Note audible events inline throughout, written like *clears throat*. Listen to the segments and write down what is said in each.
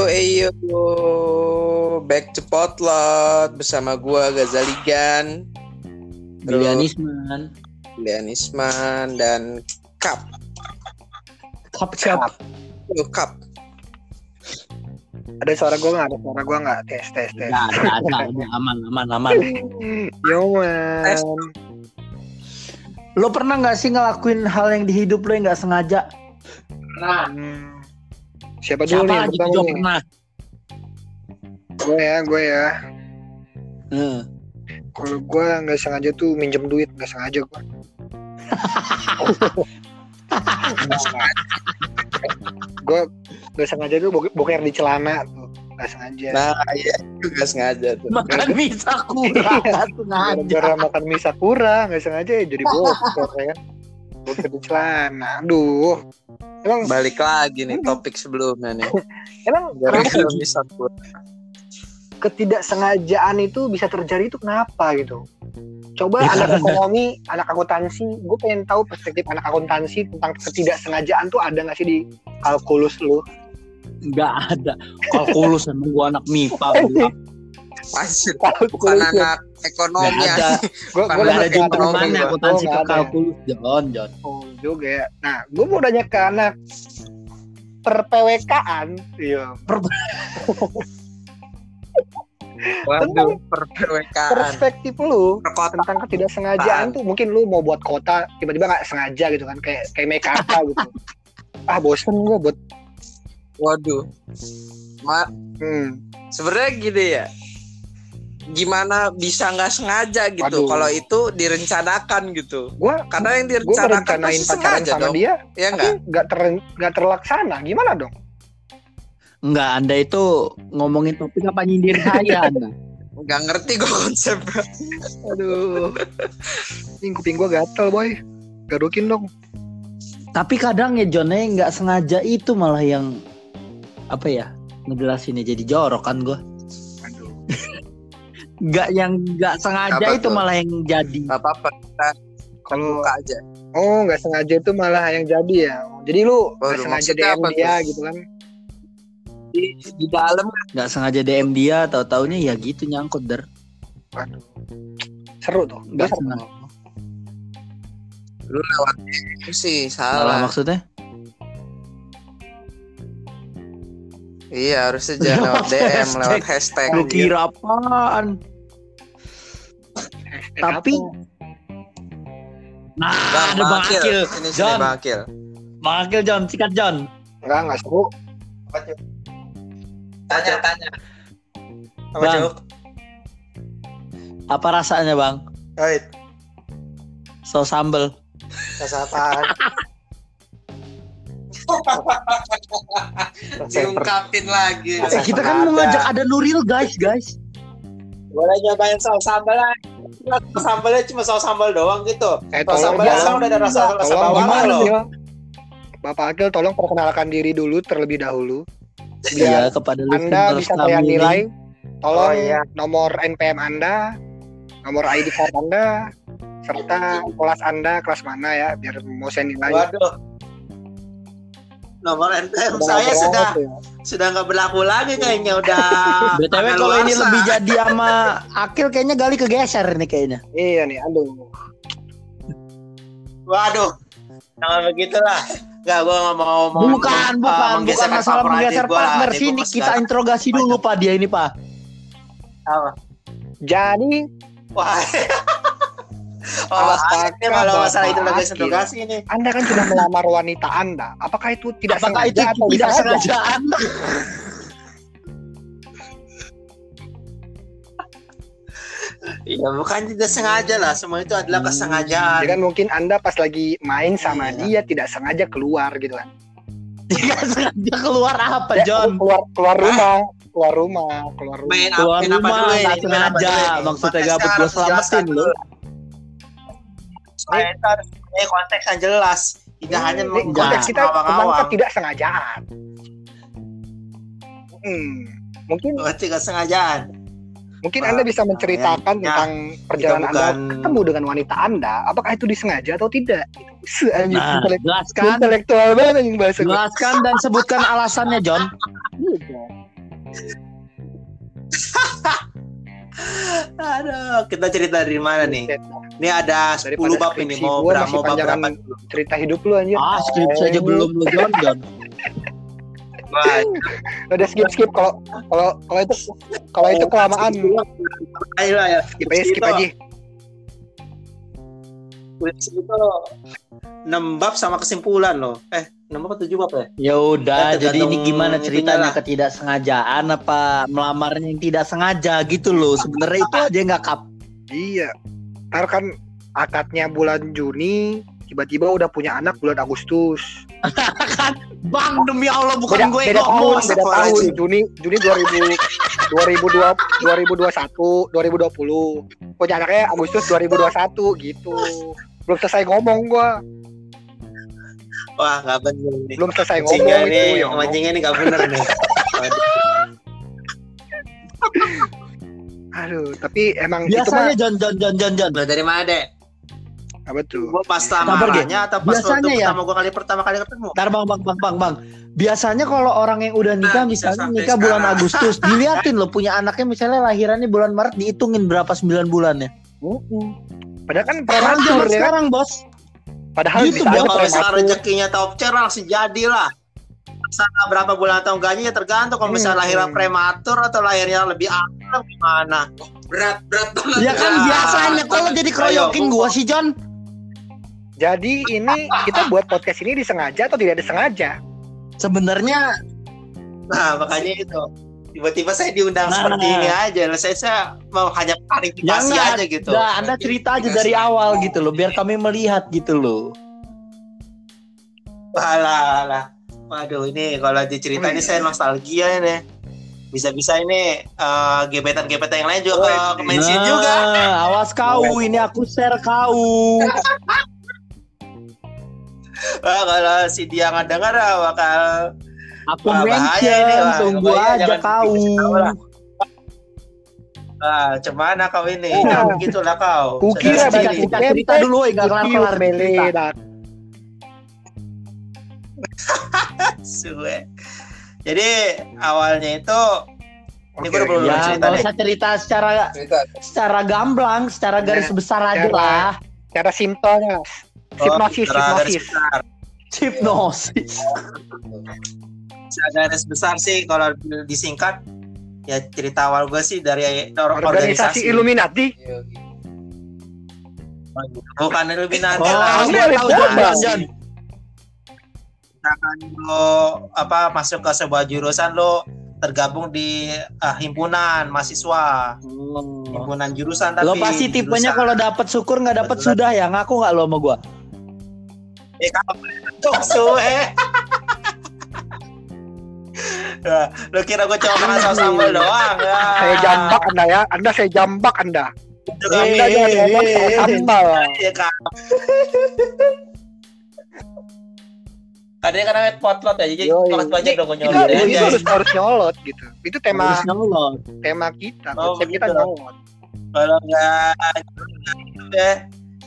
Yo, eyo, back to Potlot bersama gua Gazali Gan, Billy Anisman. Lian Isman dan Kap. Cup cup. Yo, Kap. Ada suara gue nggak? Ada suara gue nggak? Tes tes tes. Nah, ada, ada, ada, aman, aman, aman. Yo man. Lo pernah nggak sih ngelakuin hal yang di hidup lo yang nggak sengaja? Nah, Siapa dulu Siapa nih? lagi nih. pernah? Gue ya, gue ya. Hmm. Kalau gue nggak sengaja tuh minjem duit, nggak sengaja gue. *laughs* gue nggak sengaja tuh boker, boker di celana tuh, nggak sengaja. nah iya itu gak sengaja tuh. Makan mie sakura *laughs* nggak sengaja. Gara-gara makan mie sakura, nggak sengaja ya jadi boker ya kan. Boker di celana. Aduh. Emang Balik lagi nih topik sebelumnya nih. *laughs* emang bisa gua. ketidaksengajaan itu bisa terjadi itu kenapa gitu? Coba Ya, anak ekonomi, anak akuntansi, gue pengen tahu perspektif anak akuntansi tentang ketidaksengajaan tuh ada nggak sih di kalkulus lu? Nggak ada. Kalkulus emang gua anak MIPA. gua. Pasti Kalkulus bukan ya. anak ekonomi ya. ada. Gue gue Nggak ada jumpangannya gua. akuntansi Oh, ke kalkulus. John, John. Oh juga ya. Nah, gue mau nanya ke anak per PWK-an, iya. Waduh, perpewekaan. perspektif lu Perkotaan. tentang ketidaksengajaan tuh mungkin lu mau buat kota tiba-tiba nggak sengaja gitu kan kayak kayak Mekarta gitu. ah bosen gue buat Waduh. Ma hmm, sebenarnya gini ya. Gimana bisa nggak sengaja gitu kalau itu direncanakan gitu. gue Karena yang gue direncanakan merencanain pasti pacaran sengaja sama dong. dia Ya tapi enggak? nggak ter nggak terlaksana gimana dong Enggak, Anda itu ngomongin topik apa nyindir saya, Anda? Nggak ngerti gue konsepnya. aduh ini kuping gue gatel boy garukin dong Tapi kadang ya John eh, nggak sengaja itu malah yang apa ya ngejelasinnya jadi jorok kan gua. aduh Nggak yang nggak sengaja Apa itu tuh? malah yang jadi. Gak apa-apa kita kalau buka aja. oh nggak sengaja itu malah yang jadi ya jadi lu nggak sengaja DM apa dia tuh? gitu kan Di, di dalam Nggak sengaja DM dia, tahu taunya ya gitu nyangkut der. aduh seru tuh Nggak sengaja. lu lewat itu sih Salah salah. maksudnya? Iya harusnya *laughs* jangan lewat Lewat DM hashtag. lewat hashtag. Lu kira apaan? Tapi apa? nah Bang, ada Bang Akil. Akil. Ini sini John. Bang Akil. Bang Akil John, sikat John. enggak enggak seru Tanya tanya. Apa Bang. Apa rasanya Bang? Oi, So sambel. kesapaan *laughs* diungkapin lagi. Eh, kita kan mau ngajak ada Nuril guys, guys. Boleh nyobain saus sambal lah. Sambalnya cuma saus sambal doang gitu. eh Saus sambalnya sekarang udah ada rasa rasa Tolong bawang loh. Bang? Bapak Akil tolong perkenalkan diri dulu terlebih dahulu. Iya kepada Anda bisa kami saya nilai. Tolong Oh, iya. nomor NPM Anda, nomor ID card Anda, serta kelas Anda kelas mana ya biar mau saya nilai. Waduh. Nomor NPM saya sudah ya. Sudah nggak berlaku lagi kayaknya udah. *laughs* BTW kalau ini lebih jadi sama Akil kayaknya gali kegeser nih kayaknya. Iya nih, aduh. Waduh. Jangan begitulah. Enggak, gua nggak mau mau Bukan, uh, bukan, bukan masalah menggeser partner Ini sini kita interogasi dulu Pak dia ini Pak. Apa? Jadi Wah. Oh, kalau masalah itu interogasi ini. Anda kan sudah melamar wanita Anda. Apakah itu tidak Apakah itu sengaja atau tidak sengajaan? Iya, *laughs* bukan tidak sengaja lah. Semua itu adalah Hmm. kesengajaan. Ya kan mungkin Anda pas lagi main sama Iya. dia tidak sengaja keluar gitu kan. Tidak sengaja keluar apa Ya, John? keluar keluar rumah, keluar rumah, keluar rumah. Main Keluar main apa rumah nggak Main apa sengaja. dulu ini? Maksudnya Konteksnya gabut gua harus selamatin lu. Saya itu harus punya konteks yang jelas. Tidak hanya Ini meng- konteks kita tentang ngawang-ngawang. ketidaksengajaan. Hmm, mungkin Berarti kesengajaan. mungkin Pak, Anda bisa menceritakan ya, tentang perjalanan Anda ketemu dengan wanita Anda. Apakah itu disengaja atau tidak? *laughs* Anjing, Nah, intelek- jelaskan, intelektual banget anjing bahasa gue. jelaskan dan sebutkan alasannya John. *laughs* Aduh, kita cerita dari mana nih? Ini ada 10 Daripada bab ini mau berapa mau bab berapa dulu? cerita hidup lu anjir. Ah, skripsi aja belum lu John John. Wah, Udah skip skip kalau kalau kalau itu kalau itu kelamaan ayo lah ya. skip aja skip aja. Skripsi itu 6 bab sama kesimpulan loh. Eh, 6 bab atau 7 bab ya? Ya udah, Ya, jadi ini gimana ceritanya ketidaksengajaan apa melamarnya yang tidak sengaja gitu loh. Sebenarnya itu aja nggak kap. Iya. Ntar kan akadnya bulan Juni, tiba-tiba udah punya anak bulan Agustus. *laughs* Bang demi Allah bukan Beda, gue beda tahun, beda tahun. Juni Juni 2000 2002 2021 2020. Punya anaknya Agustus 2021 gitu. Belum selesai ngomong gua. Wah, nggak bener nih. Belum selesai ngomong ini, itu ya. Allah. mancingnya ini nggak bener nih. Aduh, tapi emang Biasanya itu John John John John John. Udah dari mana, Dek? mah apa tuh? Gua pas lamarannya atau pas Biasanya waktu ya. pertama gua kali pertama kali ketemu? Ntar bang bang bang bang bang. Biasanya kalau orang yang udah nikah Nah, misalnya nikah bulan sekarang. Agustus, *laughs* diliatin loh punya anaknya misalnya lahirannya bulan Maret dihitungin berapa sembilan bulannya. Padahal kan prematur ya kan? sekarang bos. Padahal Gitu, bisa Kalau misalnya prematur. rezekinya top chair langsung jadi lah. Misalnya berapa bulan atau enggaknya ya tergantung kalau misalnya Hmm. lahirnya prematur atau lahirnya lebih awal gimana. Berat, berat banget. Ya kan biasanya kalau jadi keroyokin gua sih John. Jadi ini kita buat podcast ini disengaja atau tidak disengaja? Sebenarnya Nah, makanya itu. Tiba-tiba saya diundang Nah. seperti ini aja. Lah, Saya, saya mau hanya ya klarifikasi aja gitu. Nah, Anda cerita aja dari awal gitu loh, biar kami melihat gitu loh. Alah, alah. Waduh, ini kalau diceritain ini saya nostalgia ini. Bisa-bisa ini eh, gebetan-gebetan yang lain juga ke, ke mention Nah, juga. awas kau, *laughs* ini aku share kau. Wah, kalau si dia nggak dengar bakal Aku Wah, mention, ini, tunggu Bahaya, aja jangan kau. Ah, cemana kau ini? Wah. Jangan begitulah kau. Kukira sendiri. Kita cerita dulu, woy, nggak kelar-kelar cerita. *laughs* Suwe. Jadi awalnya itu ini gue belum Ya, cerita nih. usah cerita secara cerita secara gamblang, secara garis Nah, besar aja cara- lah. Cara simpelnya. Hipnosis, Oh, garis hipnosis. besar. Hipnosis. Garis besar sih kalau disingkat ya cerita awal gue sih dari or- Organisasi organisasi. Illuminati. Iya, Bukan Illuminati Oh, lah. ada tahu boba. John, John, John. misalkan lo apa masuk ke sebuah jurusan lo tergabung di ah, himpunan mahasiswa himpunan jurusan tapi Lo pasti tipenya jurusan- kalau dapat syukur nggak dapat sudah ya ngaku nggak lo sama gua? eh kamu tuh Nah, lo kira gue cuma makan saus sambal doang ya. Saya jambak Anda ya. Anda saya jambak Anda. Anda Eh, jangan eh, ngomong eh, eh. sambal. ya kan Kadang kadang potlot aja jadi makan banyak dong nyolot itu ya. harus, harus nyolot gitu. Itu tema Harus nyolot. tema kita. Oh, Konsep kita nyolot. Kalau enggak gitu deh.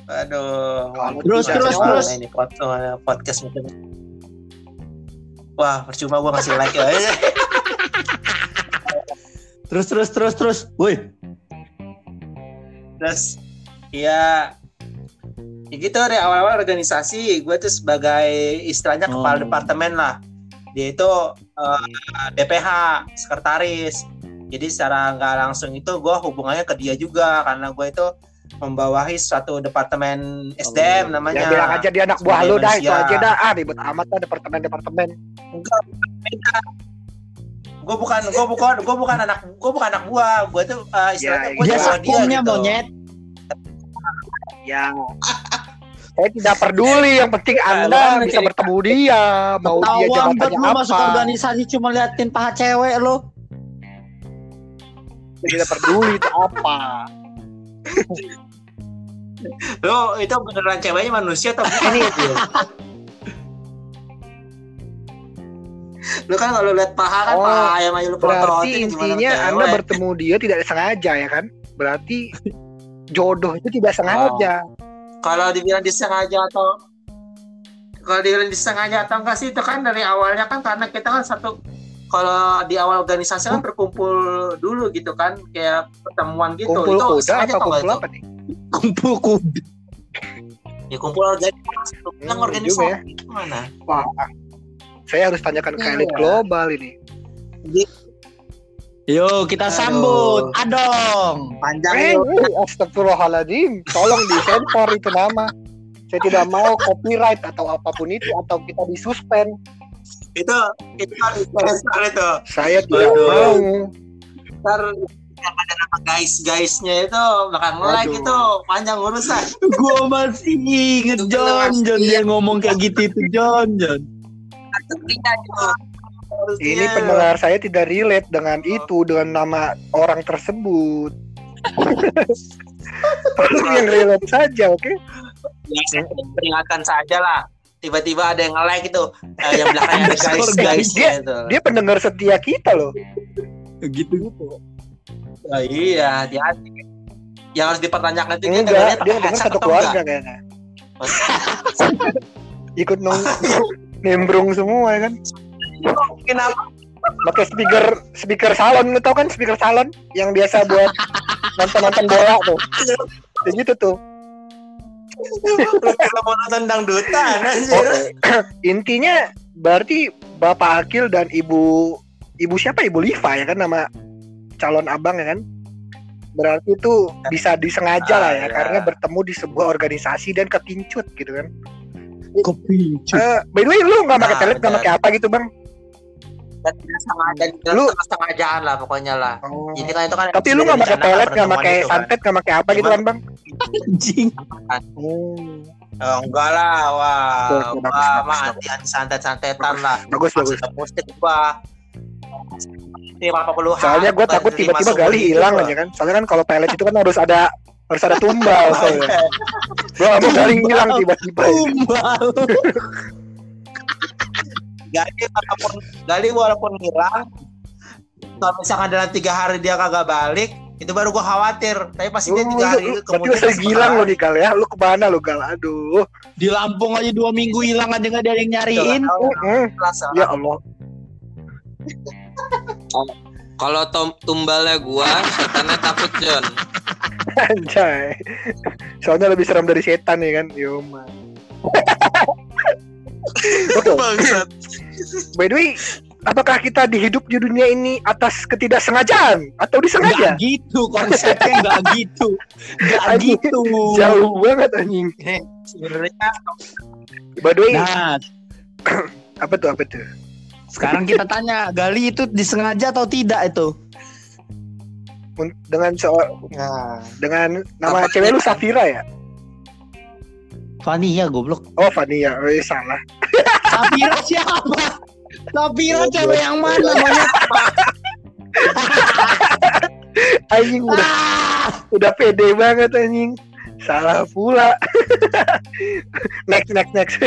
Aduh. Terus, terus, terus. Ini podcast podcast macam Wah, percuma gua ngasih like ya. *laughs* Terus terus terus terus. Woi, Terus ya ya gitu dari awal-awal organisasi gue tuh sebagai istilahnya Oh. kepala departemen lah dia itu eh, DPH sekretaris jadi secara nggak langsung itu gue hubungannya ke dia juga karena gue itu membawahi suatu departemen SDM namanya Ya bilang aja dia anak buah lu dah itu aja dah. Ah ribet amat dah departemen-departemen. gue bukan gue bukan gue bukan anak gue bukan anak buah gue tuh eh, istilahnya Ya, gue dia Dia gitu. monyet. Ya. Saya tidak peduli, yang penting Nah, Anda bisa bertemu dia, mau dia jabatannya lu masuk apa. organisasi cuma liatin paha cewek lo. Saya tidak peduli itu apa. *laughs* lo *laughs* itu beneran ceweknya manusia atau bukan Ini gitu? lu kan kalau lihat paha kan Oh, paha ayam aja lu Berarti intinya cewek? Anda bertemu dia tidak sengaja ya kan? Berarti jodoh itu tidak sengaja. kalau dibilang disengaja atau kalau dibilang disengaja atau enggak sih itu kan dari awalnya kan karena kita kan satu kalau di awal organisasi kan berkumpul dulu gitu kan kayak pertemuan gitu kumpul itu kuda atau kumpul apa nih Kumpul kuda. ya kumpul organisasi itu kan Hmm, organisasi ya. itu mana wah saya harus tanyakan ke Iya. elit global ini Yo, kita Aduh. sambut Adong. panjang Eh, yuk eh, astagfirullahaladzim tolong disensor itu nama saya tidak mau copyright atau apa pun itu atau kita disuspend itu itu itu itu saya tidak Aduh. mau ntar yang ada nama guys guysnya itu bakal Aduh. itu panjang urusan. *laughs* Gua masih inget John. John dia ngomong kayak gitu itu John, John. ini pendengar saya tidak relate dengan itu dengan nama orang tersebut. *laughs* Tolong yang relate saja oke? Ya, saya peringatkan saja lah. Tiba-tiba ada yang nge-like itu. Eh, yang belakangnya ada guys guys. Dia- itu. dia pendengar setia kita loh. Gitu gitu. Oh, iya hati-hati yang harus dipertanyakan itu enggak dengarnya dia dengar headset satu keluarga enggak? kayaknya. *laughs* Ikut nong nembrung semua ya kan? Kenapa pakai speaker speaker salon lu tau kan speaker salon? Yang biasa buat nonton nonton bola tuh. Kayak gitu tuh. Kalau mau nonton dangdutan. Oh, *clears throat* intinya berarti bapak Akil dan ibu ibu siapa? Ibu Liva ya kan? Nama calon abang ya kan berarti itu bisa disengaja lah ya Ah, ya. karena bertemu di sebuah organisasi dan kekincut gitu kan Kepincut. Eh, by the way lu nggak pakai Nah, telet nggak pakai apa gitu bang dan tidak sengaja Lu- lu sengajaan lah pokoknya lah Oh. jadi kan itu kan tapi lu nggak pakai pelet nggak pakai kan. santet nggak pakai apa gitu kan bang Anjing. Oh, enggak lah, wah, wah, mah anti anti santet-santetan lah. bagus bagus musik gua. Ini apa perlu soalnya gue takut tiba-tiba gali hilang aja kan? Soalnya kan kalau pelet itu kan harus ada harus ada tumbal *laughs* soalnya. Gue gak mau gali hilang tiba-tiba Tumbal. Gali walaupun Gali walaupun hilang, kalau misalkan dalam tiga hari dia kagak balik, itu baru gua khawatir. Tapi pasti dia Oh, tiga hari lu, itu berarti lu sering gilang lo nih Kal ya? Lu ke mana lu Gal? Aduh. Di Lampung aja dua minggu hilang aja nggak ada yang nyariin. Ya Allah Kalau tom- tumbalnya gua, setannya takut John. anjay. Soalnya lebih serem dari setan ya kan? Yo man. Oke, Bangsat. by the way apakah kita dihidup di dunia ini atas ketidaksengajaan? Atau disengaja? Nggak gitu konsepnya nggak gitu. Anjing, gitu. jauh banget anjing. Sebenarnya by the way Nah, *clears throat* apa tuh apa tuh sekarang kita tanya Gali itu disengaja atau tidak itu? Dengan soal nah, dengan nama Apa cewek lu? Safira ya Fania goblok. oh Fania oh, iya, salah *laughs* Safira siapa? Safira cewek yang mana namanya? *laughs* anjing udah Ah! udah pede banget anjing salah pula *laughs* next next next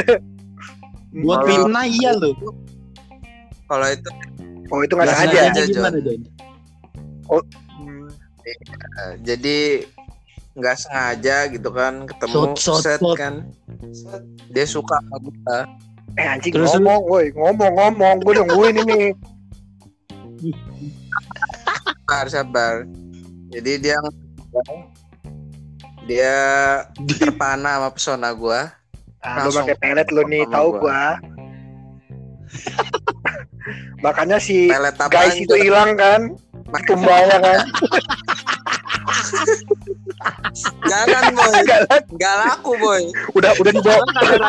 Buat fitnah iya loh. Kalau itu oh itu nggak sengaja. John. gimana John? Hmm. jadi nggak sengaja gitu kan ketemu Shot, shot, set shot. kan. Dia suka sama gua. eh anjing Terus- ngomong woi ngomong ngomong gue nungguin ini Sabar, sabar. Jadi dia dia terpana sama pesona gua. ah, lu pakai pelet lu nih tahu gua. Makanya si guys itu hilang kan? Tumbalnya kan? *laughs* Jangan boy, *laughs* nggak laku. Boy. udah udah dibawa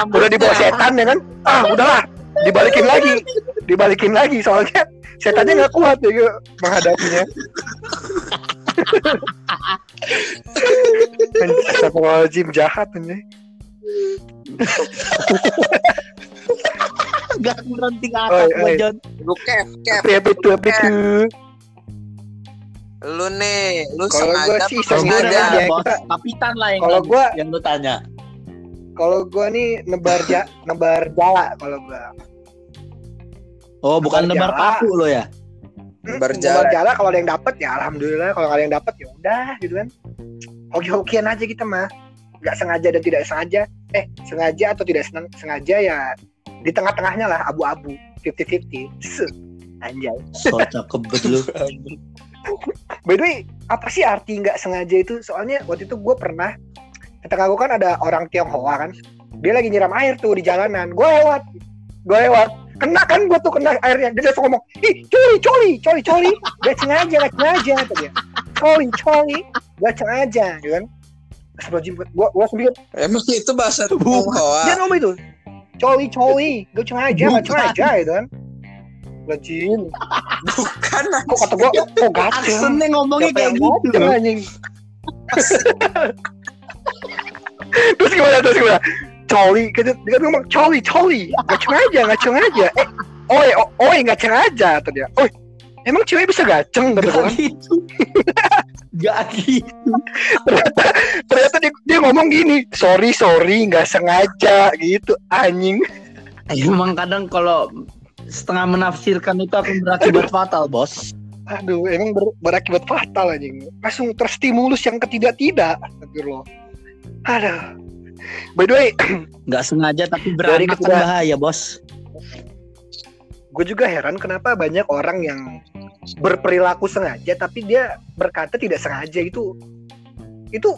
udah dibawa setan ya kan? Ah udahlah dibalikin lagi. Dibalikin lagi soalnya setannya nggak kuat ya gitu, menghadapinya. *laughs* Astagfirullahaladzim jahat ini Gak ngakak gua oi. John. Lu apa apa itu apa itu Lu nih, lu Kalau gua sengaja sih gue sengaja. Ya, kita- kapitan lah yang Kalau gua yang lu tanya. kalau gua nih nebar ja, nebar jala kalau gua Oh, bukan Nebar nebar jala. paku lo ya? Nebar Hmm, jala. nebar jala kalau ada yang dapat ya alhamdulillah kalau ada yang dapat ya udah gitu kan hoki-hokian aja kita mah nggak sengaja dan tidak sengaja eh sengaja atau tidak senang sengaja ya di tengah-tengahnya lah abu-abu 50-50 Seh. Anjay. So cakep bet lu. *laughs* By the way, apa sih arti nggak sengaja itu? Soalnya waktu itu gue pernah, tetangga gue kan ada orang Tionghoa kan, dia lagi nyiram air tuh di jalanan. Gue lewat, gue lewat, kena kan gue tuh kena airnya. Dia langsung ngomong, ih coli, coli, coli, coli, gak sengaja, gak sengaja, kata dia. Coli, coli, gak sengaja, gitu kan. Astagfirullahaladzim, gue gue langsung pikir, Emang itu bahasa dia Tionghoa. ngomong itu, coli, coli, gak sengaja, gak sengaja, gitu kan. Lajin, Bukan kok kata gue, kok gaceng. Aksennya ngomongnya kayak gitu. anjing? terus gimana terus gimana coli gitu dia kan ngomong coli coli nggak sengaja nggak sengaja eh oi oi nggak sengaja kata dia oi emang cewek bisa gaceng gue Gak kan gitu. *laughs* Gak gitu. ternyata dia, dia ngomong gini sorry sorry nggak sengaja gitu anjing Emang kadang kalau setengah menafsirkan itu akan berakibat fatal, bos. aduh emang ber- berakibat fatal anjing langsung terstimulus yang ketidak-tidak Astagfirullah aduh by the way *clears throat* Nggak sengaja tapi beranak kan bahaya, bos. gue juga heran kenapa banyak orang yang berperilaku sengaja tapi dia berkata tidak sengaja. Itu itu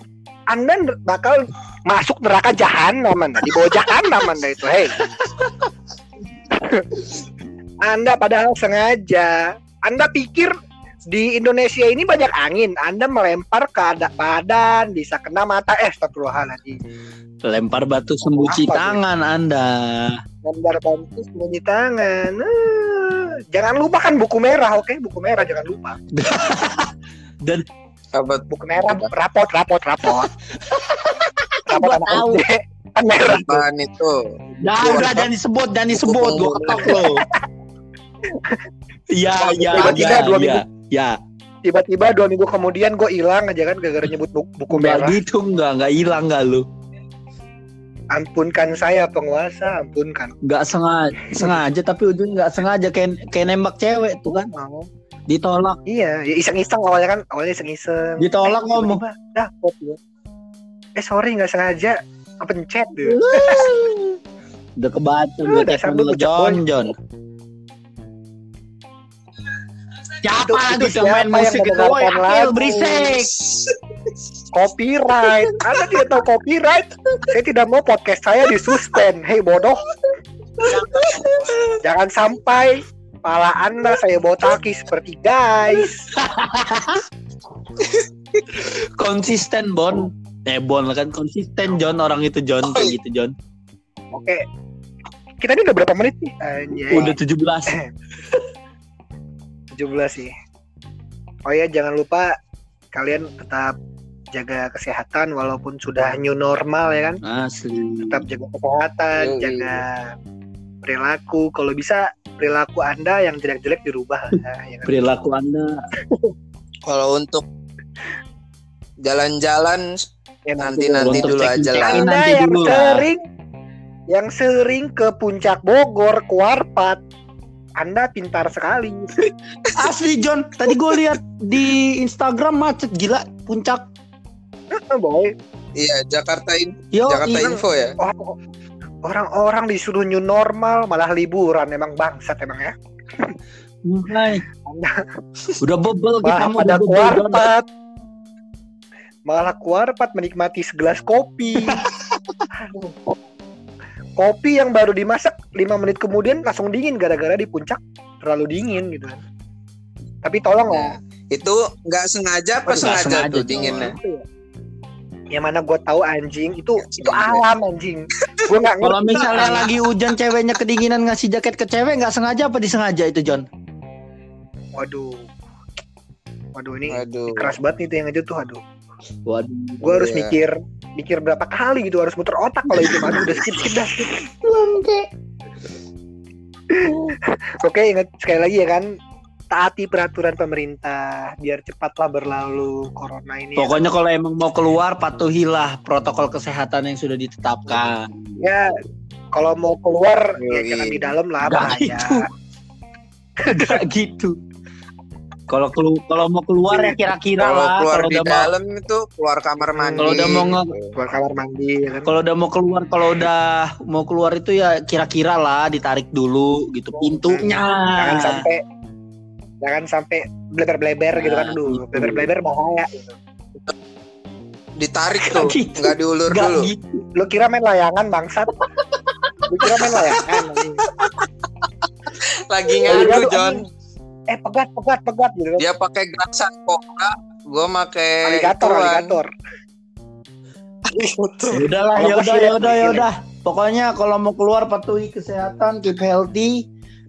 anda bakal masuk neraka jahanam anda di bawah jahanam anda itu. Hei *laughs* anda padahal sengaja. Anda pikir di Indonesia ini banyak angin. Anda melempar ke ada badan bisa kena mata. Eh astagfirullahaladzim. Lempar batu sembuci Apa tangan Anda. Gambar bantu sembunyi tangan. Ah, jangan lupa kan buku merah, oke? Buku merah jangan lupa. *laughs* Dan Apa Buku merah, rapot, rapot, rapot. *laughs* rapot anak tahu. SD. Kan merah. apaan itu? Nah, udah jangan disebut, jangan disebut, gua ketok lo. Iya, *laughs* iya, Tiba-tiba iya, dua iya. minggu. Ya, Tiba-tiba dua minggu kemudian gue hilang aja kan gara-gara nyebut buku, buku merah. gitu enggak, enggak hilang enggak lu. Ampunkan saya penguasa, ampunkan. Enggak sengaja, sengaja tapi ujungnya enggak sengaja kayak kayak nembak cewek tuh kan. Mau. Ditolak, Iya, ya iseng-iseng awalnya kan, awalnya iseng-iseng. ditolak ngomong. tiba-tiba Dapet ya. Eh sorry nggak sengaja kepencet deh. *laughs* Udah kebaca Udah, ucap, John. John. Siapa lagi main musik itu? Woi, mendengarkan Akil lagu? berisik. *laughs* copyright. Anda tidak tahu copyright? Saya tidak mau podcast saya disuspend. Hei bodoh. Jangan sampai pala Anda saya botaki seperti guys. Konsisten Bon. Eh Bon kan konsisten John orang itu John kayak gitu John. Oke. Kita ini udah berapa menit nih? Anjay. Udah 17. 17 sih. Oh ya, jangan lupa kalian tetap jaga kesehatan walaupun sudah new normal ya kan. Asli. Tetap jaga kesehatan, Yoi. jaga perilaku. Kalau bisa perilaku Anda yang jelek-jelek dirubah lah, ya kan? Perilaku Anda Kalau untuk jalan-jalan Ya, nanti nanti dulu aja lah. Anda nanti yang dulu lah. sering yang sering ke puncak Bogor, ke Warpat, Anda pintar sekali. *laughs* Asli John, tadi gue lihat di Instagram macet gila puncak. Boy, Iya Jakarta in- Yo, Jakarta iya. Info ya. Oh, orang-orang disuruh new normal malah liburan emang bangsat emang ya. Hai. *laughs* Udah bebel kita Malah mau pada kuarpat. Malah kuarpat menikmati segelas kopi. *laughs* Kopi yang baru dimasak 5 menit kemudian langsung dingin gara-gara di puncak terlalu dingin gitu kan. Tapi tolong lah. Itu nggak sengaja apa sengaja, sengaja, tuh dinginnya. Yang mana gue tahu anjing itu itu alam anjing. Gue nggak. Kalau misalnya lagi hujan ceweknya kedinginan ngasih jaket ke cewek nggak sengaja apa disengaja itu John? Waduh. Waduh ini Aduh. keras banget nih tuh yang itu tuh aduh. Waduh. Gue harus Iya. mikir mikir berapa kali gitu harus muter otak kalau itu aduh udah skip skip dah skip. *laughs* Oke ingat sekali lagi ya kan taati peraturan pemerintah biar cepatlah berlalu corona ini. ya. Pokoknya kalau emang mau keluar patuhilah protokol kesehatan yang sudah ditetapkan. ya kalau mau keluar ya Yoi. jangan di dalam lah Nggak bahaya. *laughs* itu. Gak gitu. Kalau kelu kalau mau keluar ya kira-kira Kalau lah. keluar Kalau di mau dalam itu keluar kamar mandi. Kalau udah mau nge- Keluar kamar mandi ya kan. kalau udah mau keluar kalau udah mau keluar itu ya kira-kira lah ditarik dulu gitu pintunya. Jangan sampai jangan sampai bleber-bleber gitu kan Nah, dulu itu. bleber-bleber bahaya gitu. Ditarik tuh, Gitu. nggak diulur Nggak dulu. gitu. lu kira main layangan bangsat lu kira main layangan. Lagi Lu ngadu, John. eh pegat pegat pegat gitu Dia pakai gerasan kobra, gua pakai aligator ituan. aligator Ya udahlah, ya udah, ya ya, udah, ya udah. Pokoknya kalau mau keluar patuhi kesehatan, keep healthy,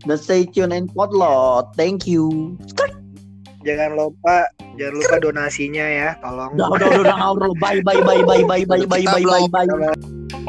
dan stay tune in Potlot. Thank you. jangan lupa jangan lupa donasinya ya tolong Udah, udah, udah, udah, udah. Bye, bye, bye, bye, bye, bye, bye, bye, bye, bye. Bye.